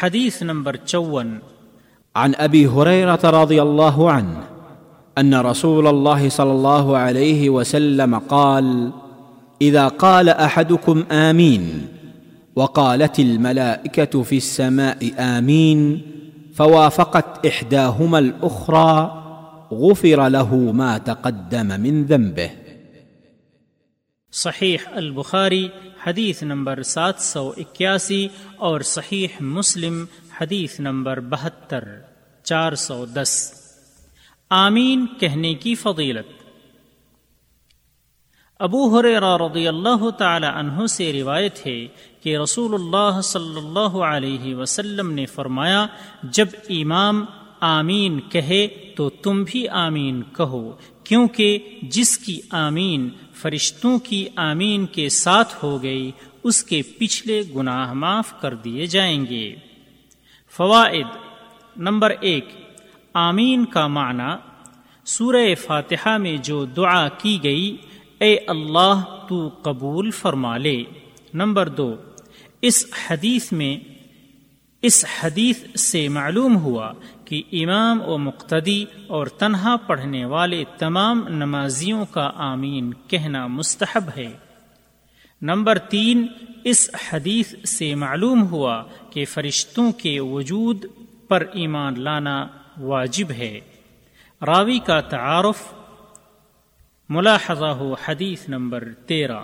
حدیث نمبر چون۔ عن ابي هريره رضي الله عنه ان رسول الله صلى الله عليه وسلم قال، اذا قال احدكم امين وقالت الملائكه في السماء امين فوافقت احداهما الاخرى، غفر له ما تقدم من ذنبه. صحیح البخاری حدیث نمبر سات سو اکیاسی اور صحیح مسلم حدیث نمبر بہتر، چار سو دس۔ آمین کہنے کی فضیلت۔ ابو حریرہ رضی اللہ تعالی عنہ سے روایت ہے کہ رسول اللہ صلی اللہ علیہ وسلم نے فرمایا، جب امام آمین کہے تو تم بھی آمین کہو، کیونکہ جس کی آمین فرشتوں کی آمین کے ساتھ ہو گئی، اس کے پچھلے گناہ معاف کر دیے جائیں گے۔ فوائد نمبر ایک، آمین کا معنی، سورہ فاتحہ میں جو دعا کی گئی، اے اللہ تو قبول فرما لے۔ نمبر دو، اس حدیث میں اس حدیث سے معلوم ہوا کہ امام و مقتدی اور تنہا پڑھنے والے تمام نمازیوں کا آمین کہنا مستحب ہے۔ نمبر تین، اس حدیث سے معلوم ہوا کہ فرشتوں کے وجود پر ایمان لانا واجب ہے۔ راوی کا تعارف، ملاحظہ ہو حدیث نمبر تیرہ۔